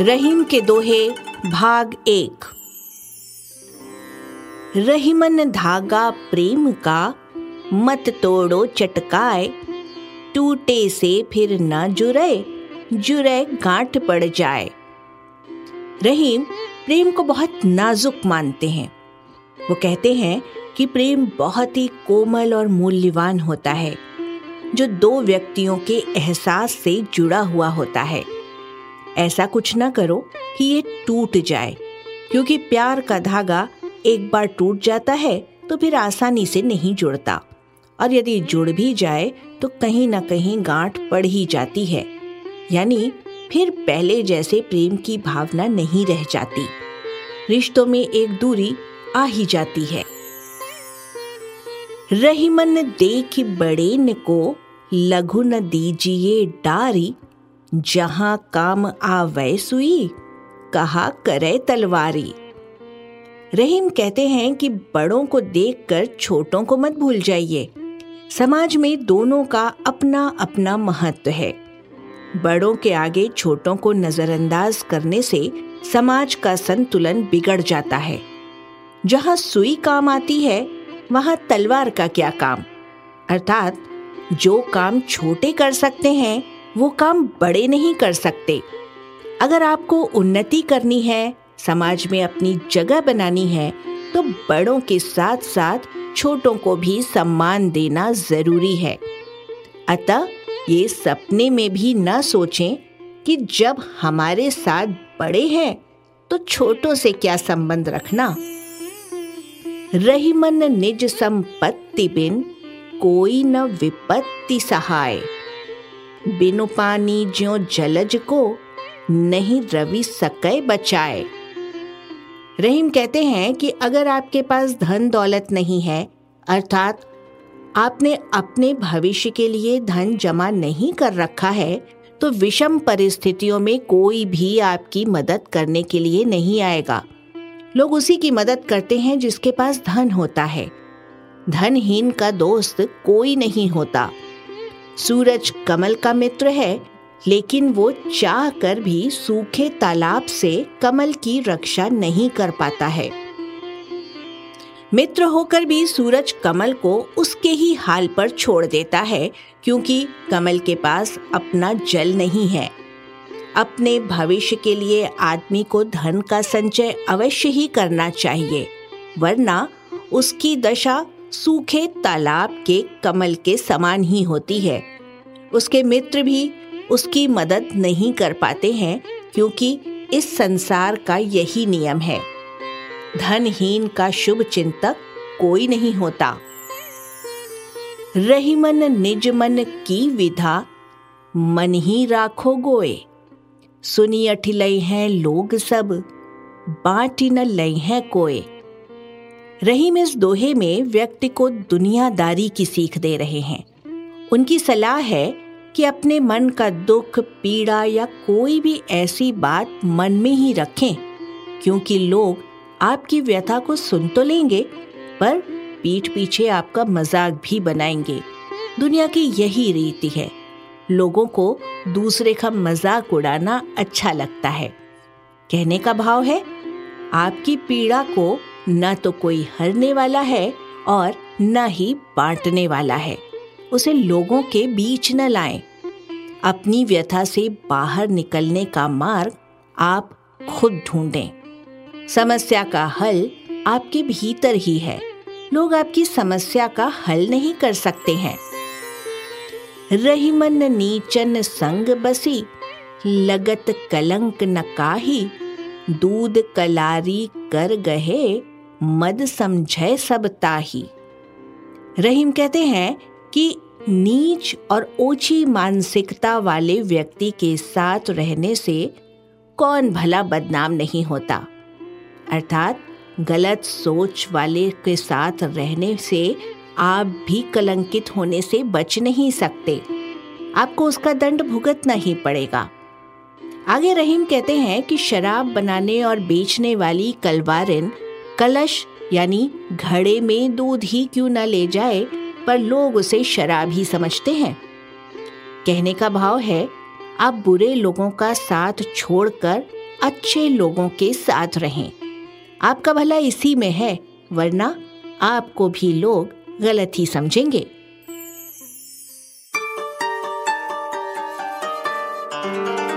रहीम के दोहे, भाग एक। रहीमन धागा प्रेम का, मत तोड़ो चटकाए। टूटे से फिर न जुरे जुरे गांठ पड़ जाए। रहीम प्रेम को बहुत नाजुक मानते हैं। वो कहते हैं कि प्रेम बहुत ही कोमल और मूल्यवान होता है। जो दो व्यक्तियों के एहसास से जुड़ा हुआ होता है। ऐसा कुछ ना करो कि ये टूट जाए, क्योंकि प्यार का धागा एक बार टूट जाता है तो फिर आसानी से नहीं जुड़ता। और यदि जुड़ भी जाए तो कहीं ना कहीं गांठ पड़ ही जाती है। यानी फिर पहले जैसे प्रेम की भावना नहीं रह जाती। रिश्तों में एक दूरी आ ही जाती है। रहीमन देख बड़े न को लघु न दीजिए डारी, जहाँ काम आवे सुई, कहा करे तलवारी। रहीम कहते हैं कि बड़ों को देखकर छोटों को मत भूल जाइए। समाज में दोनों का अपना अपना महत्व है। बड़ों के आगे छोटों को नजरअंदाज करने से समाज का संतुलन बिगड़ जाता है। जहाँ सुई काम आती है वहाँ तलवार का क्या काम? अर्थात, जो काम छोटे कर सकते हैं, वो काम बड़े नहीं कर सकते। अगर आपको उन्नति करनी है, समाज में अपनी जगह बनानी है तो बड़ों के साथ साथ छोटों को भी सम्मान देना ज़रूरी है। अतः, ये सपने में भी न सोचें कि जब हमारे साथ बड़े हैं तो छोटों से क्या संबंध रखना? रहीमन निज संपत्ति बिन कोई न विपत्ति सहाय। बिनु पानी ज्यो जलज को नहीं रवि सकै बचाए रहीम कहते हैं कि अगर आपके पास धन दौलत नहीं है, अर्थात आपने अपने भविष्य के लिए धन जमा नहीं कर रखा है तो विषम परिस्थितियों में कोई भी आपकी मदद करने के लिए नहीं आएगा। लोग उसी की मदद करते हैं जिसके पास धन होता है। धनहीन का दोस्त कोई नहीं होता। सूरज कमल का मित्र है, लेकिन वो चाह कर भी सूखे तालाब से कमल की रक्षा नहीं कर पाता है। मित्र होकर भी सूरज कमल को उसके ही हाल पर छोड़ देता है, क्योंकि कमल के पास अपना जल नहीं है। अपने भविष्य के लिए आदमी को धन का संचय अवश्य ही करना चाहिए, वरना उसकी दशा सूखे तालाब के कमल के समान ही होती है। उसके मित्र भी उसकी मदद नहीं कर पाते हैं, क्योंकि इस संसार का यही नियम है। धनहीन का शुभ चिंतक कोई नहीं होता। रहीमन निज मन की विधा, मन ही राखो गोए। सुनी अठिलई हैं लोग सब, बाटी न लई हैं कोय रहीम इस दोहे में व्यक्ति को दुनियादारी की सीख दे रहे हैं। उनकी सलाह है कि अपने मन का दुख, पीड़ा या कोई भी ऐसी बात मन में ही रखें, क्योंकि लोग आपकी व्यथा को सुन तो लेंगे, पर पीठ पीछे आपका मज़ाक भी बनाएँगे। दुनिया की यही रीति है। लोगों को दूसरे का मज़ाक उड़ाना अच्छा लगता है। कहने का भाव है, आपकी पीड़ा को न तो कोई हरने वाला है और न ही बांटने वाला है। उसे लोगों के बीच न लाएँ। अपनी व्यथा से बाहर निकलने का मार्ग आप खुद ढूंढें। समस्या का हल आपके भीतर ही है। लोग आपकी समस्या का हल नहीं कर सकते हैं। रहीमन नीचन संग बसी, लगत कलंक न काही, दूध कलारी कर गहे, मद समझे सब ताही। रहीम कहते हैं कि नीच और ओछी मानसिकता वाले व्यक्ति के साथ रहने से कौन भला बदनाम नहीं होता? अर्थात गलत सोच वाले के साथ रहने से आप भी कलंकित होने से बच नहीं सकते। आपको उसका दंड भुगतना ही पड़ेगा। आगे रहीम कहते हैं कि शराब बनाने और बेचने वाली कलवारिन कलश यानी घड़े में दूध ही क्यों न ले जाए, पर लोग उसे शराब ही समझते हैं। कहने का भाव है, आप बुरे लोगों का साथ छोड़कर अच्छे लोगों के साथ रहें। आपका भला इसी में है, वरना आपको भी लोग गलत ही समझेंगे। thank you